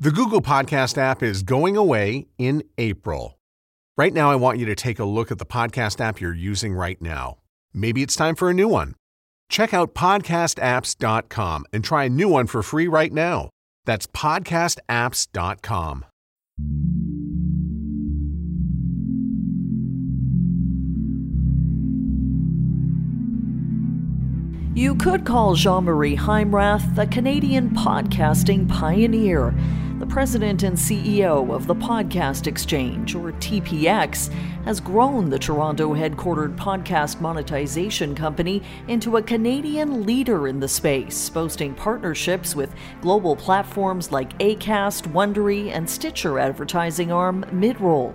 The Google Podcast app is going away in April. Right now, I want you to take a look at the podcast app you're using right now. Maybe it's time for a new one. Check out podcastapps.com and try a new one for free right now. That's podcastapps.com. You could call Jean Marie Heimrath the Canadian podcasting pioneer. The president and CEO of the Podcast Exchange, or TPX, has grown the Toronto headquartered podcast monetization company into a Canadian leader in the space, boasting partnerships with global platforms like ACAST, Wondery, and Stitcher advertising arm Midroll.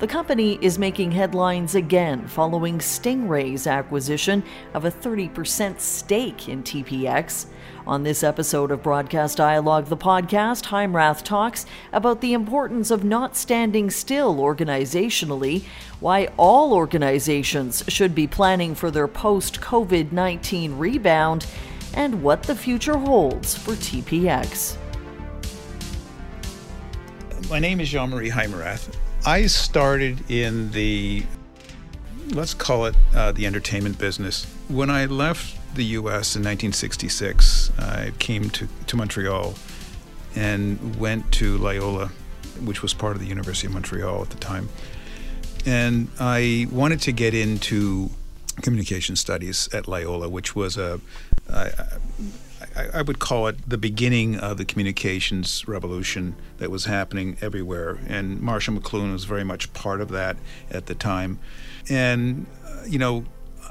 The company is making headlines again following Stingray's acquisition of a 30% stake in TPX. On this episode of Broadcast Dialogue, the podcast, Heimrath talks about the importance of not standing still organizationally, why all organizations should be planning for their post COVID 19 rebound, and what the future holds for TPX. My name is Jean Marie Heimrath. I started in the, let's call it uh, the entertainment business. When I left the US in 1966, I came to, to Montreal and went to Loyola, which was part of the University of Montreal at the time. And I wanted to get into communication studies at Loyola, which was a, I, I, would call it the beginning of the communications revolution that was happening everywhere. And Marshall McLuhan was very much part of that at the time. And, uh, you know,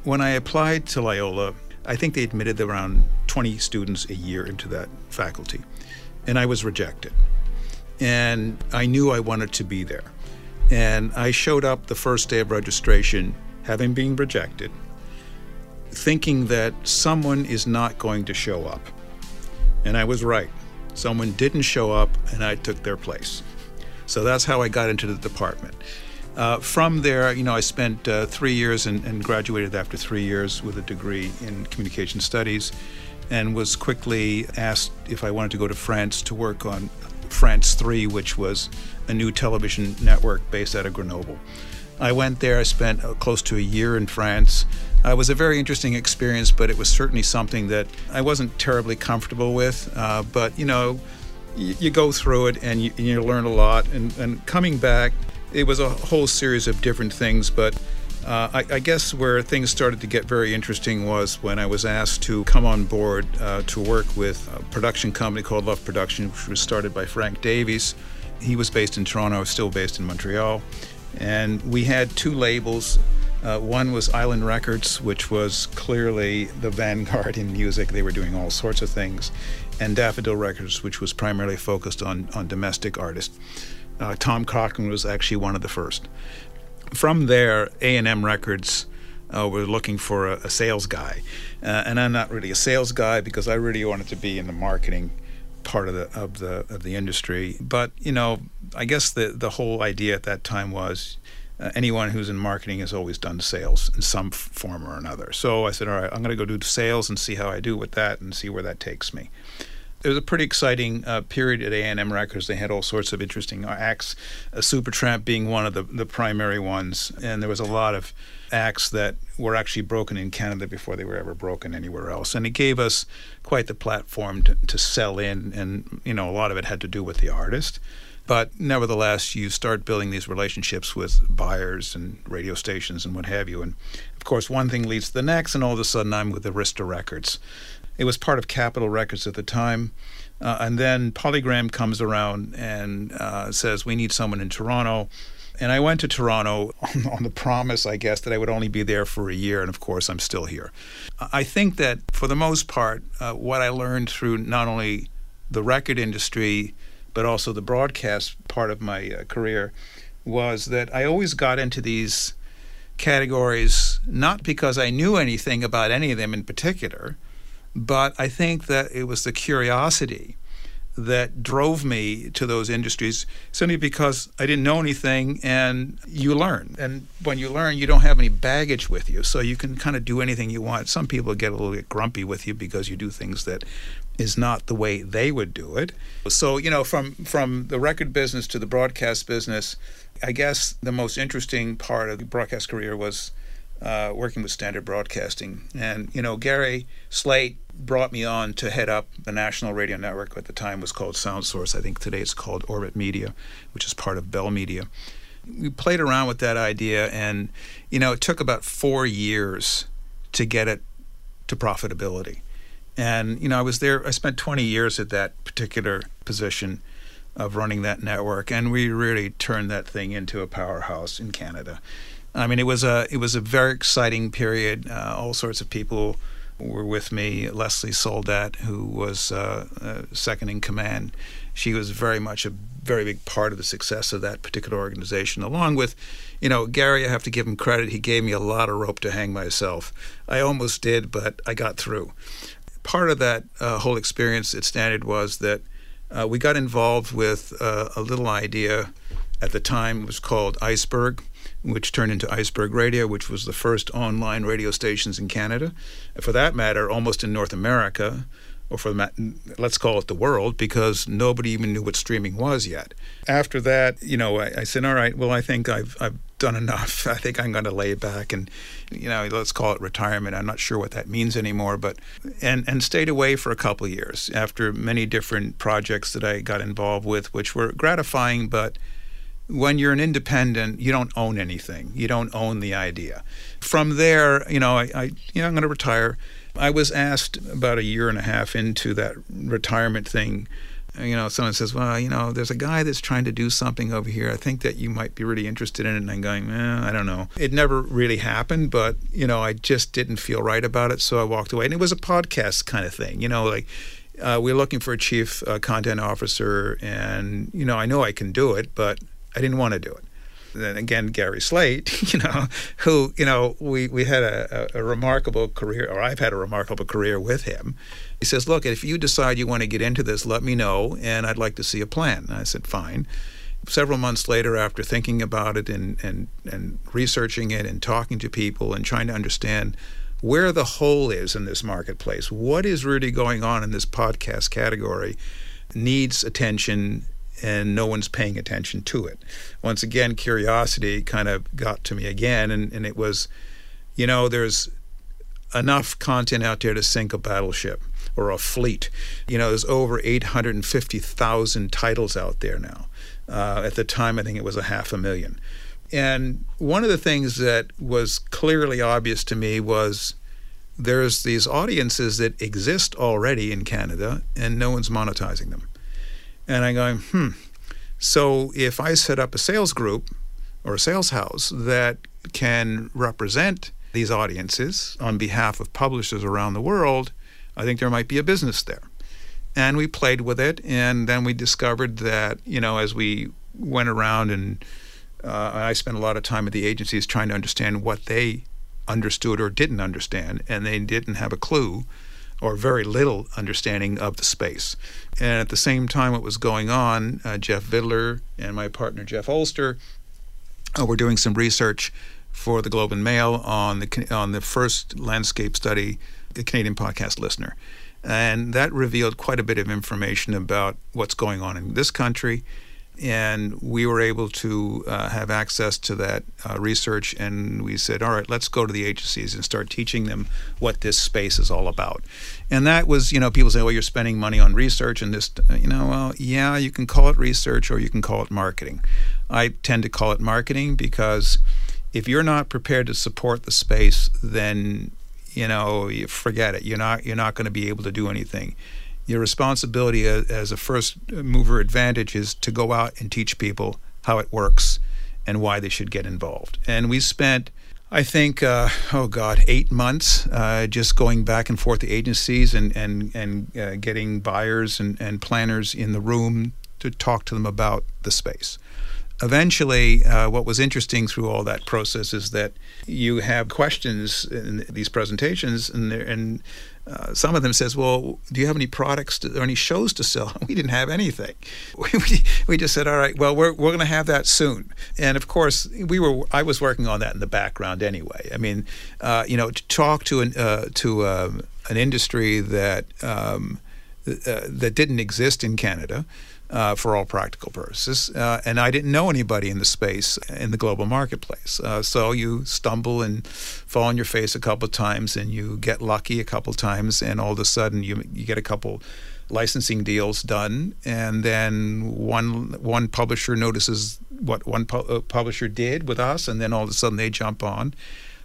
when I applied to Loyola, I think they admitted around 20 students a year into that faculty. And I was rejected. And I knew I wanted to be there. And I showed up the first day of registration, having been rejected, thinking that someone is not going to show up. And I was right. Someone didn't show up, and I took their place. So that's how I got into the department. Uh, from there, you know, I spent uh, three years and, and, graduated after three years with a degree in communication studies, and was quickly asked if I wanted to go to France to work on France 3, which was a new television network based out of Grenoble. I went there, I spent uh, close to a year in France. Uh, it was a very interesting experience, but it was certainly something that I wasn't terribly comfortable with. Uh, but, you know, you, you, go through it and you, and you learn a lot. And, and, coming back, it was a whole series of different things. But uh, I, I, guess where things started to get very interesting was when I was asked to come on board uh, to work with a production company called Love Production, which was started by Frank Davies. He was based in Toronto, still based in Montreal. And we had two labels. Uh, one was Island Records, which was clearly the vanguard in music. They were doing all sorts of things. And Daffodil Records, which was primarily focused on, on domestic artists. Uh, Tom Cochrane was actually one of the first. From there, A&M Records uh, were looking for a, a sales guy. Uh, and I'm not really a sales guy because I really wanted to be in the marketing part of the of the of the industry. But you know, I guess the the whole idea at that time was uh, anyone who's in marketing has always done sales in some form or another. So I said, all right, I'm going to go do sales and see how I do with that and see where that takes me. It was a pretty exciting uh, period at A&M Records. They had all sorts of interesting acts, uh, Supertramp being one of the, the primary ones, and there was a lot of acts that were actually broken in Canada before they were ever broken anywhere else. And it gave us quite the platform to, to sell in, and you know a lot of it had to do with the artist. But nevertheless, you start building these relationships with buyers and radio stations and what have you. And of course, one thing leads to the next, and all of a sudden, I'm with Arista Records. It was part of Capitol Records at the time. Uh, and then Polygram comes around and uh, says, We need someone in Toronto. And I went to Toronto on, on, the promise, I guess, that I would only be there for a year. And of course, I'm still here. I think that for the most part, uh, what I learned through not only the record industry, but also the broadcast part of my uh, career was that I always got into these categories not because I knew anything about any of them in particular, but I think that it was the curiosity that drove me to those industries simply because I didn't know anything and you learn. And when you learn, you don't have any baggage with you. So you can kind of do anything you want. Some people get a little bit grumpy with you because you do things that is not the way they would do it. So, you know, from from the record business to the broadcast business, I guess the most interesting part of the broadcast career was uh, working with Standard Broadcasting. And, you know, Gary Slaight brought me on to head up the national radio network at the time was called Sound Source. I think today it's called Orbit Media, which is part of Bell Media. We played around with that idea, and, you know, it took about four years to get it to profitability. And, you know, I was there, I spent 20 years at that particular position of running that network, and we really turned that thing into a powerhouse in Canada. I mean, it was a it was a very exciting period. Uh, all sorts of people were with me. Leslie Soldat, who was uh, uh, second in command, she was very much a very big part of the success of that particular organization. Along with, you know, Gary, I have to give him credit. He gave me a lot of rope to hang myself. I almost did, but I got through. Part of that uh, whole experience at Standard was that uh, we got involved with uh, a little idea at the time. Was called Iceberg which turned into Iceberg Radio, which was the first online radio stations in Canada, for that matter, almost in North America, or for the, let's call it the world, because nobody even knew what streaming was yet. After that, you know, I, I said, all right, well, I think I've I've done enough. I think I'm going to lay back and, you know, let's call it retirement. I'm not sure what that means anymore, but and and stayed away for a couple of years after many different projects that I got involved with, which were gratifying, but when you're an independent, you don't own anything. You don't own the idea. From there, you know, I, I you know, I'm going to retire. I was asked about a year and a half into that retirement thing. You know, someone says, "Well, you know, there's a guy that's trying to do something over here. I think that you might be really interested in it." And I'm going, eh, "I don't know." It never really happened, but you know, I just didn't feel right about it, so I walked away. And it was a podcast kind of thing, you know, like uh, we're looking for a chief uh, content officer, and you know, I know I can do it, but I didn't want to do it. Then again, Gary Slaight, you know, who, you know, we, we had a, a, a remarkable career, or I've had a remarkable career with him. He says, Look, if you decide you want to get into this, let me know, and I'd like to see a plan. And I said, Fine. Several months later, after thinking about it and, and, and researching it and talking to people and trying to understand where the hole is in this marketplace, what is really going on in this podcast category, needs attention and no one's paying attention to it. Once again, curiosity kind of got to me again, and, and it was, you know, there's enough content out there to sink a battleship or a fleet. You know, there's over 850,000 titles out there now. Uh, at the time, I think it was a half a million. And one of the things that was clearly obvious to me was there's these audiences that exist already in Canada and no one's monetizing them. And I'm going, hmm. So if I set up a sales group or a sales house that can represent these audiences on behalf of publishers around the world, I think there might be a business there. And we played with it, and then we discovered that, you know, as we went around and uh, I spent a lot of time at the agencies trying to understand what they understood or didn't understand, and they didn't have a clue or very little understanding of the space. And at the same time what was going on, uh, Jeff Vidler and my partner Jeff Ulster uh, were doing some research for the Globe and Mail on the on the first landscape study, the Canadian podcast listener. And that revealed quite a bit of information about what's going on in this country and we were able to uh, have access to that uh, research and we said all right let's go to the agencies and start teaching them what this space is all about. And that was you know people say well you're spending money on research and this you know well yeah you can call it research or you can call it marketing. I tend to call it marketing because if you're not prepared to support the space then you know you forget it. You're not you're not going to be able to do anything your responsibility as a first mover advantage is to go out and teach people how it works and why they should get involved. And we spent, I think, uh, oh God, eight months uh, just going back and forth to agencies and and and uh, getting buyers and, and planners in the room to talk to them about the space. eventually, uh, what was interesting through all that process is that you have questions in these presentations, and, and uh, some of them says, "Well, do you have any products to, or any shows to sell?" We didn't have anything. We, we just said, "All right, well, we're we're going to have that soon." And of course, we were. I was working on that in the background anyway. I mean, uh, you know, to talk to an uh, to um, an industry that um, uh, that didn't exist in Canada uh, for all practical purposes. Uh, and I didn't know anybody in the space in the global marketplace. Uh, so you stumble and fall on your face a couple of times, and you get lucky a couple of times, and all of a sudden you you get a couple licensing deals done, and then one one publisher notices what one pu- uh, publisher did with us, and then all of a sudden they jump on.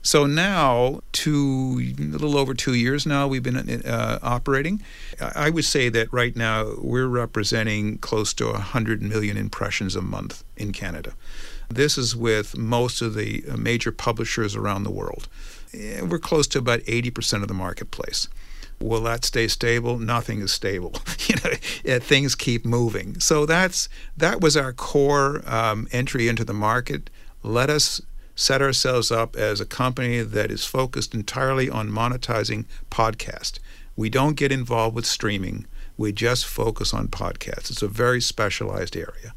So now, two a little over two years now, we've been uh, operating. I would say that right now we're representing close to 100 million impressions a month in Canada. This is with most of the uh, major publishers around the world. We're close to about 80% of the marketplace. Will that stay stable? Nothing is stable. you know, things keep moving. So that's that was our core um, entry into the market. Let us set ourselves up as a company that is focused entirely on monetizing podcast. We don't get involved with streaming. We just focus on podcasts. It's a very specialized area.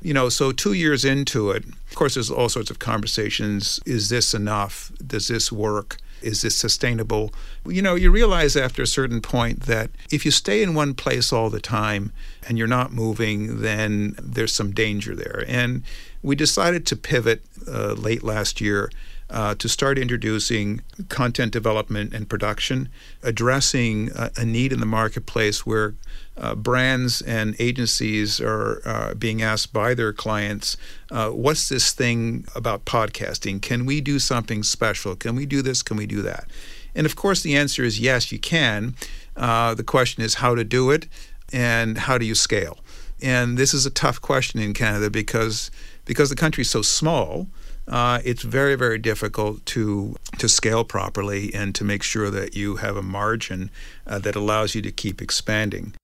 You know, so two years into it, of course, there's all sorts of conversations. Is this enough? Does this work? Is this sustainable? You know, you realize after a certain point that if you stay in one place all the time and you're not moving, then there's some danger there. And we decided to pivot uh, late last year uh, to start introducing content development and production, addressing a, a need in the marketplace where uh, brands and agencies are uh, being asked by their clients, uh, what's this thing about podcasting? Can we do something special? Can we do this? Can we do that? And of course, the answer is yes, you can. Uh, the question is how to do it and how do you scale? And this is a tough question in Canada because because the country is so small uh, it's very, very difficult to to scale properly and to make sure that you have a margin uh, that allows you to keep expanding.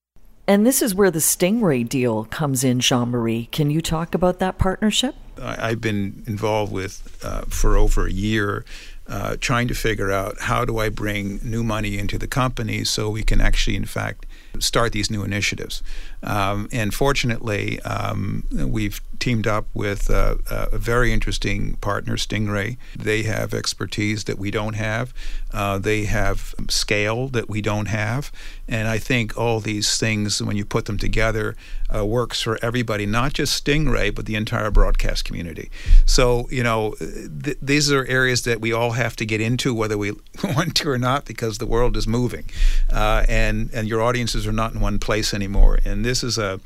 And this is where the Stingray deal comes in, Jean Marie. Can you talk about that partnership? I've been involved with uh, for over a year. Uh, trying to figure out how do I bring new money into the company so we can actually, in fact, start these new initiatives. Um, and fortunately, um, we've teamed up with uh, a very interesting partner, Stingray. They have expertise that we don't have. Uh, they have scale that we don't have. And I think all these things, when you put them together, uh, works for everybody, not just Stingray, but the entire broadcast community. So, you know, th- these are areas that we all have to get into, whether we want to or not, because the world is moving. Uh, and, and your audiences are not in one place anymore. And this is a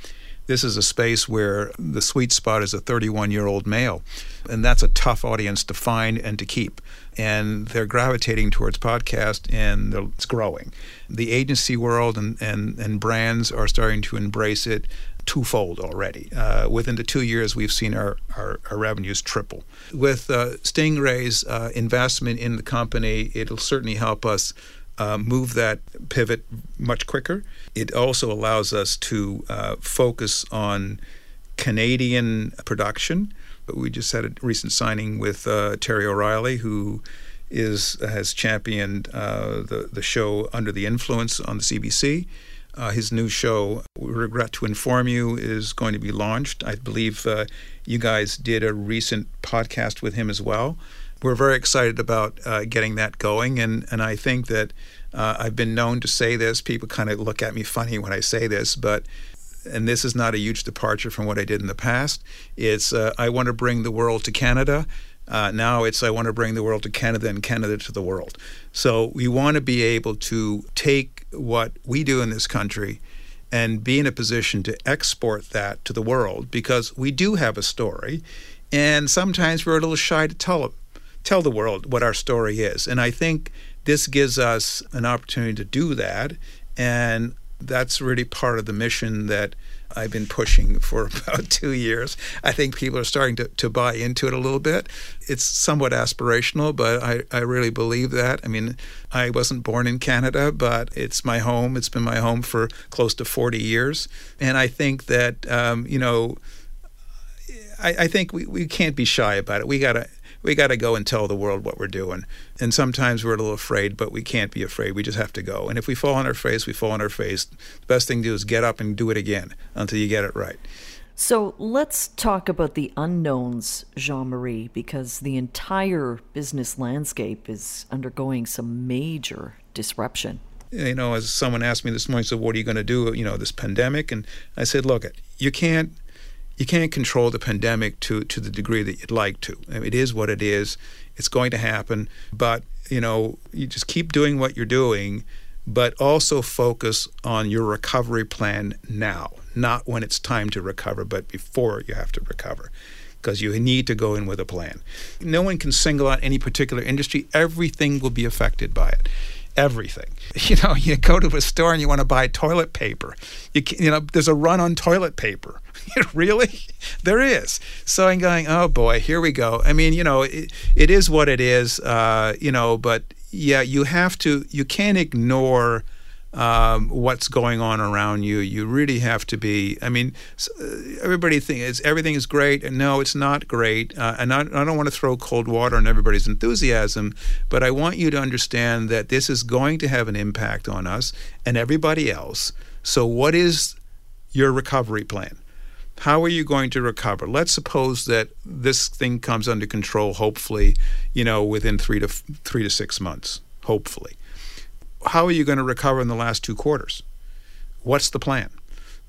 this is a space where the sweet spot is a 31 year old male. And that's a tough audience to find and to keep. And they're gravitating towards podcast and it's growing. The agency world and, and, and brands are starting to embrace it twofold already. Uh, within the two years, we've seen our, our, our revenues triple. With uh, Stingray's uh, investment in the company, it'll certainly help us uh, move that pivot much quicker. It also allows us to uh, focus on Canadian production. We just had a recent signing with uh, Terry O'Reilly, who is has championed uh, the the show Under the Influence on the CBC. Uh, his new show, we regret to inform you, is going to be launched. I believe uh, you guys did a recent podcast with him as well we're very excited about uh, getting that going. And, and I think that uh, I've been known to say this. People kind of look at me funny when I say this, but and this is not a huge departure from what I did in the past. It's uh, I want to bring the world to Canada. Uh, now it's I want to bring the world to Canada and Canada to the world. So we want to be able to take what we do in this country and be in a position to export that to the world because we do have a story, and sometimes we're a little shy to tell it tell the world what our story is. And I think this gives us an opportunity to do that. And that's really part of the mission that I've been pushing for about two years. I think people are starting to, to buy into it a little bit. It's somewhat aspirational, but I, I really believe that. I mean, I wasn't born in Canada, but it's my home. It's been my home for close to 40 years. And I think that, um, you know, I, I think we, we can't be shy about it. We gotta we got to go and tell the world what we're doing. And sometimes we're a little afraid, but we can't be afraid. We just have to go. And if we fall on our face, we fall on our face. The best thing to do is get up and do it again until you get it right. So let's talk about the unknowns, Jean Marie, because the entire business landscape is undergoing some major disruption. You know, as someone asked me this morning, so what are you going to do? You know, this pandemic, and I said, look, you can't you can't control the pandemic to to the degree that you'd like to. I mean, it is what it is. It's going to happen, but you know, you just keep doing what you're doing, but also focus on your recovery plan now, not when it's time to recover, but before you have to recover. Because you need to go in with a plan. No one can single out any particular industry. Everything will be affected by it everything. You know, you go to a store and you want to buy toilet paper. You, you know, there's a run on toilet paper. really? There is. So I'm going, oh boy, here we go. I mean, you know, it, it is what it is, uh, you know, but yeah, you have to, you can't ignore um, what's going on around you. You really have to be. I mean, uh, everybody thinks everything is great, and no, it's not great. Uh, and I, I don't want to throw cold water on everybody's enthusiasm, but I want you to understand that this is going to have an impact on us and everybody else. So, what is your recovery plan? How are you going to recover? Let's suppose that this thing comes under control, hopefully, you know, within three to three to six months. Hopefully, how are you going to recover in the last two quarters? What's the plan?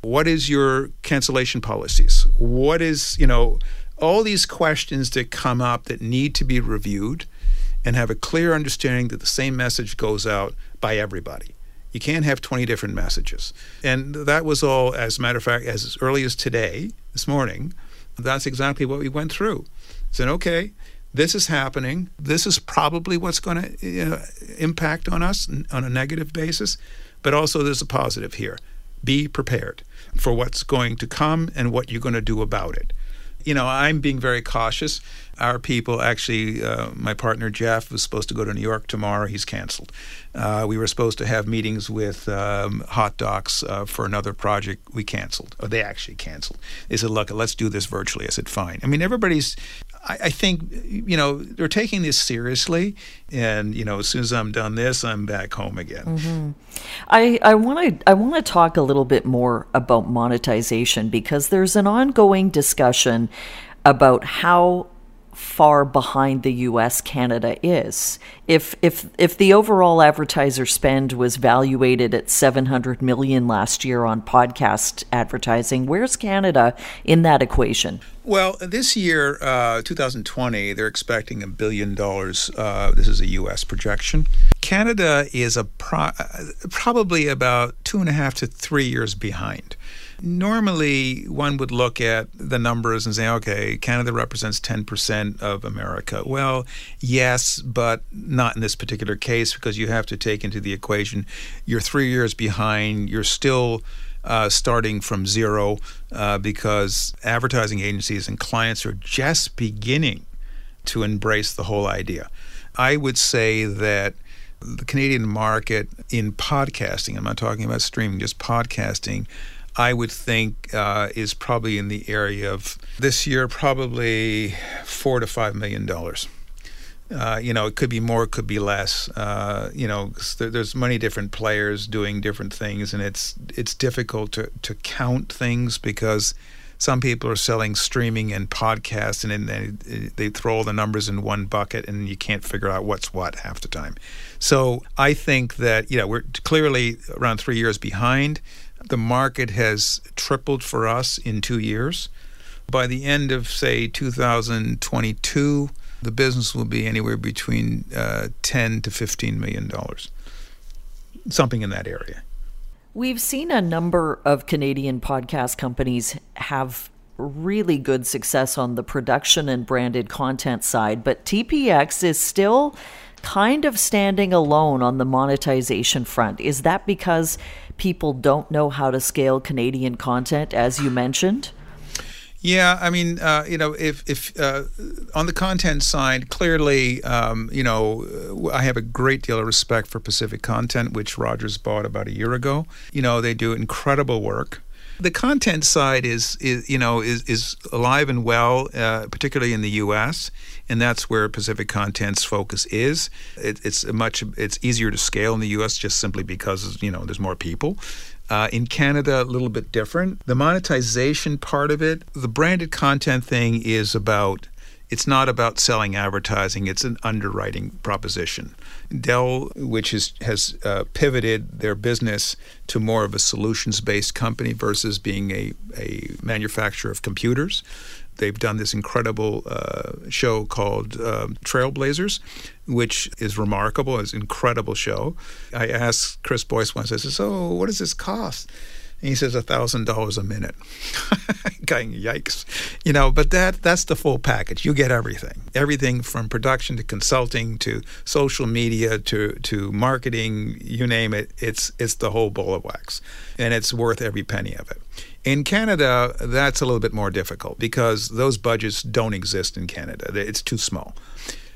What is your cancellation policies? What is you know all these questions that come up that need to be reviewed, and have a clear understanding that the same message goes out by everybody. You can't have 20 different messages. And that was all, as a matter of fact, as early as today, this morning, that's exactly what we went through. Said, okay, this is happening. This is probably what's going to uh, impact on us on a negative basis, but also there's a positive here. Be prepared for what's going to come and what you're going to do about it you know, I'm being very cautious. Our people actually, uh, my partner Jeff was supposed to go to New York tomorrow. He's canceled. Uh, we were supposed to have meetings with um, Hot Docs uh, for another project. We canceled. Or they actually canceled. They said, look, let's do this virtually. I said, fine. I mean, everybody's, I, I think, you know, they're taking this seriously. And, you know, as soon as I'm done this, I'm back home again. Mm-hmm. I, I want to I want to talk a little bit more about monetization because there's an ongoing discussion about how far behind the US Canada is. If if if the overall advertiser spend was valuated at 700 million last year on podcast advertising, where's Canada in that equation? Well, this year, uh, 2020, they're expecting a billion dollars. Uh, this is a U.S. projection. Canada is a pro- uh, probably about two and a half to three years behind. Normally, one would look at the numbers and say, okay, Canada represents 10% of America. Well, yes, but not in this particular case because you have to take into the equation you're three years behind, you're still uh, starting from zero uh, because advertising agencies and clients are just beginning to embrace the whole idea. I would say that the Canadian market in podcasting, I'm not talking about streaming, just podcasting, I would think uh, is probably in the area of this year, probably four to five million dollars. Uh, you know, it could be more, it could be less. Uh, you know, there's many different players doing different things, and it's it's difficult to to count things because some people are selling streaming and podcasts, and then they, they throw all the numbers in one bucket, and you can't figure out what's what half the time. So I think that you know we're clearly around three years behind. The market has tripled for us in two years. By the end of, say, 2022, the business will be anywhere between uh, 10 to 15 million dollars, something in that area. We've seen a number of Canadian podcast companies have really good success on the production and branded content side, but TPX is still kind of standing alone on the monetization front. Is that because people don't know how to scale Canadian content, as you mentioned? Yeah, I mean, uh, you know, if if uh, on the content side, clearly, um, you know, I have a great deal of respect for Pacific Content, which Rogers bought about a year ago. You know, they do incredible work. The content side is, is you know, is, is alive and well, uh, particularly in the U.S., and that's where Pacific Content's focus is. It, it's much, it's easier to scale in the U.S. just simply because you know there's more people. Uh, in Canada, a little bit different. The monetization part of it, the branded content thing is about it's not about selling advertising, it's an underwriting proposition. Dell, which is, has uh, pivoted their business to more of a solutions based company versus being a, a manufacturer of computers. They've done this incredible uh, show called uh, Trailblazers, which is remarkable. It's an incredible show. I asked Chris Boyce once, I said, So, what does this cost? And he says thousand dollars a minute. Going yikes, you know. But that that's the full package. You get everything, everything from production to consulting to social media to to marketing. You name it. It's it's the whole bowl of wax, and it's worth every penny of it. In Canada, that's a little bit more difficult because those budgets don't exist in Canada. It's too small.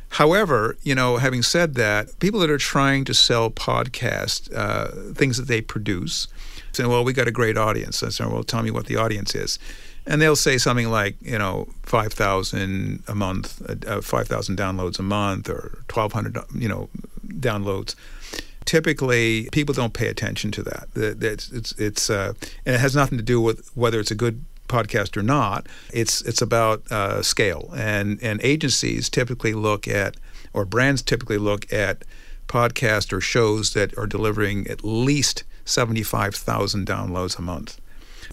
However, you know, having said that, people that are trying to sell podcast uh, things that they produce saying, well, we got a great audience. I said, well, tell me what the audience is. And they'll say something like, you know, 5,000 a month, uh, 5,000 downloads a month or 1,200, you know, downloads. Typically, people don't pay attention to that. It's, it's, it's uh, and it has nothing to do with whether it's a good podcast or not. It's it's about uh, scale, and and agencies typically look at, or brands typically look at, podcast or shows that are delivering at least 75,000 downloads a month,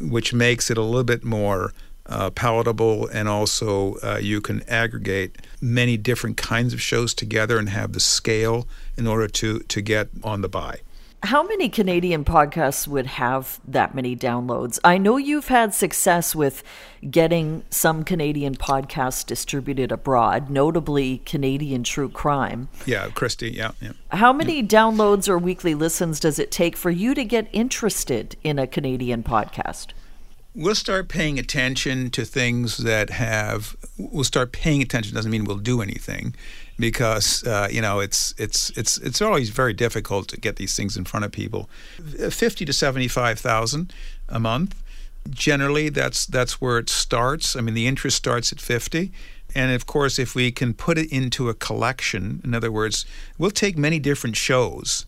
which makes it a little bit more uh, palatable and also uh, you can aggregate many different kinds of shows together and have the scale in order to, to get on the buy. How many Canadian podcasts would have that many downloads? I know you've had success with getting some Canadian podcasts distributed abroad, notably Canadian True Crime. Yeah, Christy, yeah. yeah. How many yeah. downloads or weekly listens does it take for you to get interested in a Canadian podcast? We'll start paying attention to things that have, we'll start paying attention, doesn't mean we'll do anything because uh, you know it's it's it's it's always very difficult to get these things in front of people. Fifty to seventy five thousand a month. Generally, that's that's where it starts. I mean, the interest starts at fifty. And of course, if we can put it into a collection, in other words, we'll take many different shows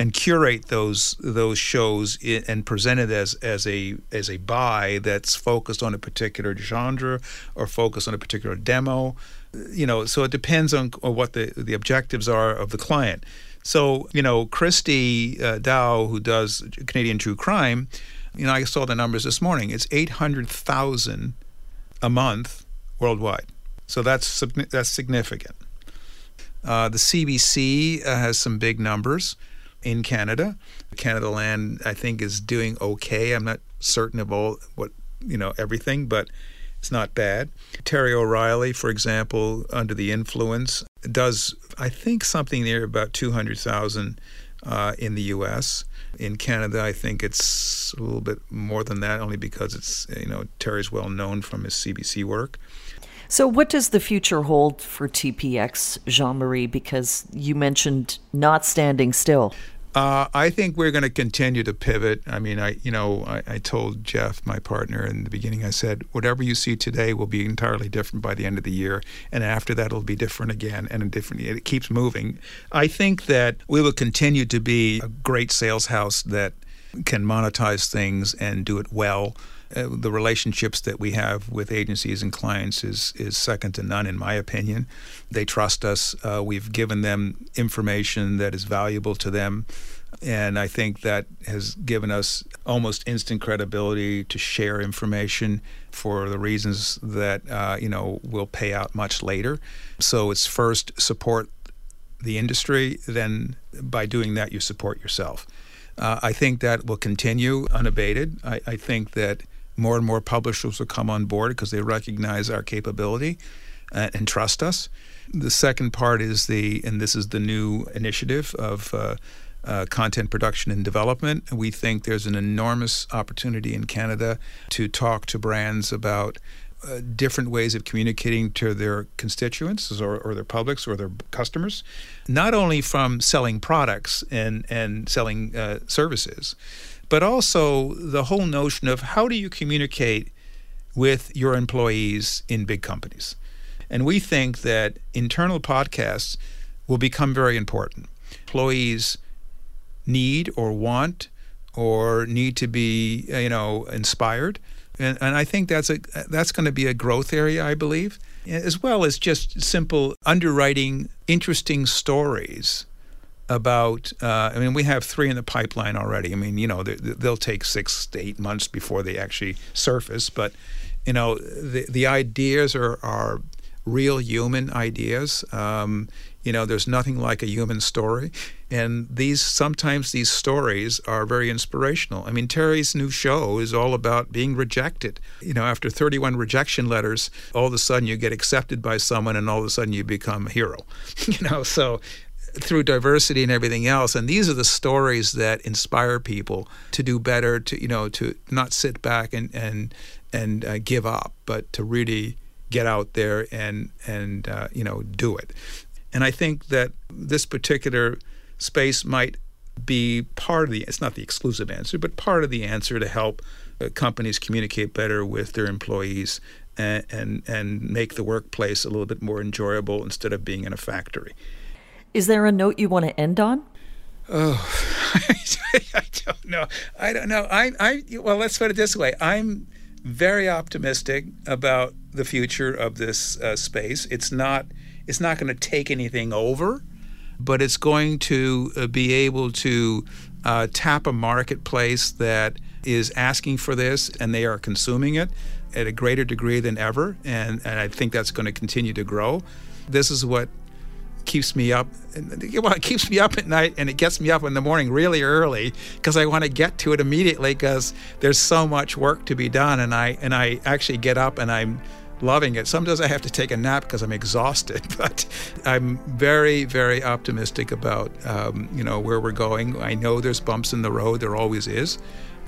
and curate those those shows and present it as as a as a buy that's focused on a particular genre or focused on a particular demo you know, so it depends on, what the, the objectives are of the client. So, you know, Christy uh, Dow, who does Canadian True Crime, you know, I saw the numbers this morning. It's 800,000 a month worldwide. So that's that's significant. Uh, the CBC uh, has some big numbers in Canada. Canada Land, I think, is doing okay. I'm not certain of all what you know everything, but it's not bad. Terry O'Reilly, for example, under the influence, does, I think, something near about 200,000 uh, in the U.S. In Canada, I think it's a little bit more than that, only because it's, you know, Terry's well known from his CBC work. So, what does the future hold for TPX, Jean Marie? Because you mentioned not standing still. Uh, I think we're going to continue to pivot. I mean, I you know I, I, told Jeff, my partner, in the beginning. I said, whatever you see today will be entirely different by the end of the year, and after that, it'll be different again, and different. It keeps moving. I think that we will continue to be a great sales house that can monetize things and do it well. Uh, the relationships that we have with agencies and clients is is second to none, in my opinion. They trust us. Uh, we've given them information that is valuable to them. And I think that has given us almost instant credibility to share information for the reasons that uh, you know will pay out much later. So it's first support the industry, then by doing that you support yourself. Uh, I think that will continue unabated. I, I, think that more and more publishers will come on board because they recognize our capability uh, and trust us. The second part is the, and this is the new initiative of uh, uh, content production and development. We think there's an enormous opportunity in Canada to talk to brands about uh, different ways of communicating to their constituents or, or, their publics or their customers, not only from selling products and, and selling uh, services, but also the whole notion of how do you communicate with your employees in big companies. And we think that internal podcasts will become very important. Employees need or want or need to be, you know, inspired. And, and I think that's a that's going to be a growth area, I believe, as well as just simple underwriting interesting stories about. Uh, I mean, we have three in the pipeline already. I mean, you know, they'll take six to eight months before they actually surface, but you know, the the ideas are are real human ideas. Um, you know, there's nothing like a human story, and these sometimes these stories are very inspirational. I mean, Terry's new show is all about being rejected. You know, after 31 rejection letters, all of a sudden you get accepted by someone, and all of a sudden you become a hero. you know, so through diversity and everything else and these are the stories that inspire people to do better to you know to not sit back and and and uh, give up but to really get out there and and uh, you know do it. And I think that this particular space might be part of the it's not the exclusive answer, but part of the answer to help uh, companies communicate better with their employees and, and and make the workplace a little bit more enjoyable instead of being in a factory. Is there a note you want to end on? Oh, I don't know. I don't know. I, I, well, let's put it this way. I'm very optimistic about the future of this uh, space. It's not it's not going to take anything over, but it's going to uh, be able to uh, tap a marketplace that is asking for this and they are consuming it at a greater degree than ever. And, and I think that's going to continue to grow. This is what keeps me up. Well, it keeps me up at night and it gets me up in the morning really early because I want to get to it immediately because there's so much work to be done. And I and I actually get up and I'm loving it. Sometimes I have to take a nap because I'm exhausted, but I'm very, very optimistic about um, you know where we're going. I know there's bumps in the road. There always is.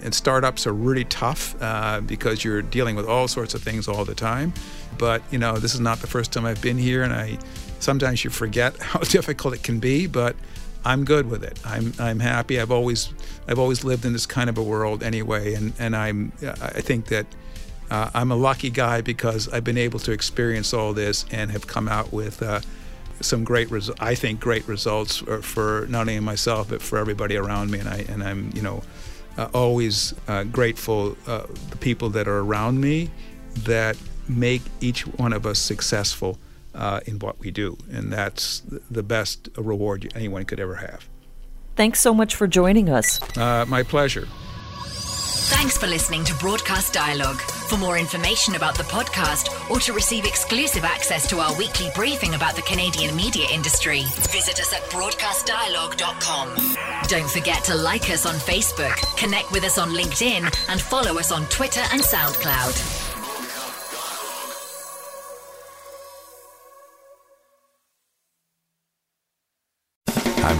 And startups are really tough uh, because you're dealing with all sorts of things all the time. But you know, this is not the first time I've been here, and I sometimes you forget how difficult it can be, but I'm good with it. I'm I'm happy. I've always I've always lived in this kind of a world anyway, and and I'm I think that uh, I'm a lucky guy because I've been able to experience all this and have come out with. Uh, some great, res- I think, great results for, for, not only myself but for everybody around me, and I and I'm, you know, uh, always uh, grateful uh, the people that are around me that make each one of us successful uh, in what we do. And that's the best reward anyone could ever have. Thanks so much for joining us. Uh, my pleasure. Thanks for listening to Broadcast Dialogue. For more information about the podcast or to receive exclusive access to our weekly briefing about the Canadian media industry, visit us at broadcastdialogue.com. Don't forget to like us on Facebook, connect with us on LinkedIn, and follow us on Twitter and SoundCloud.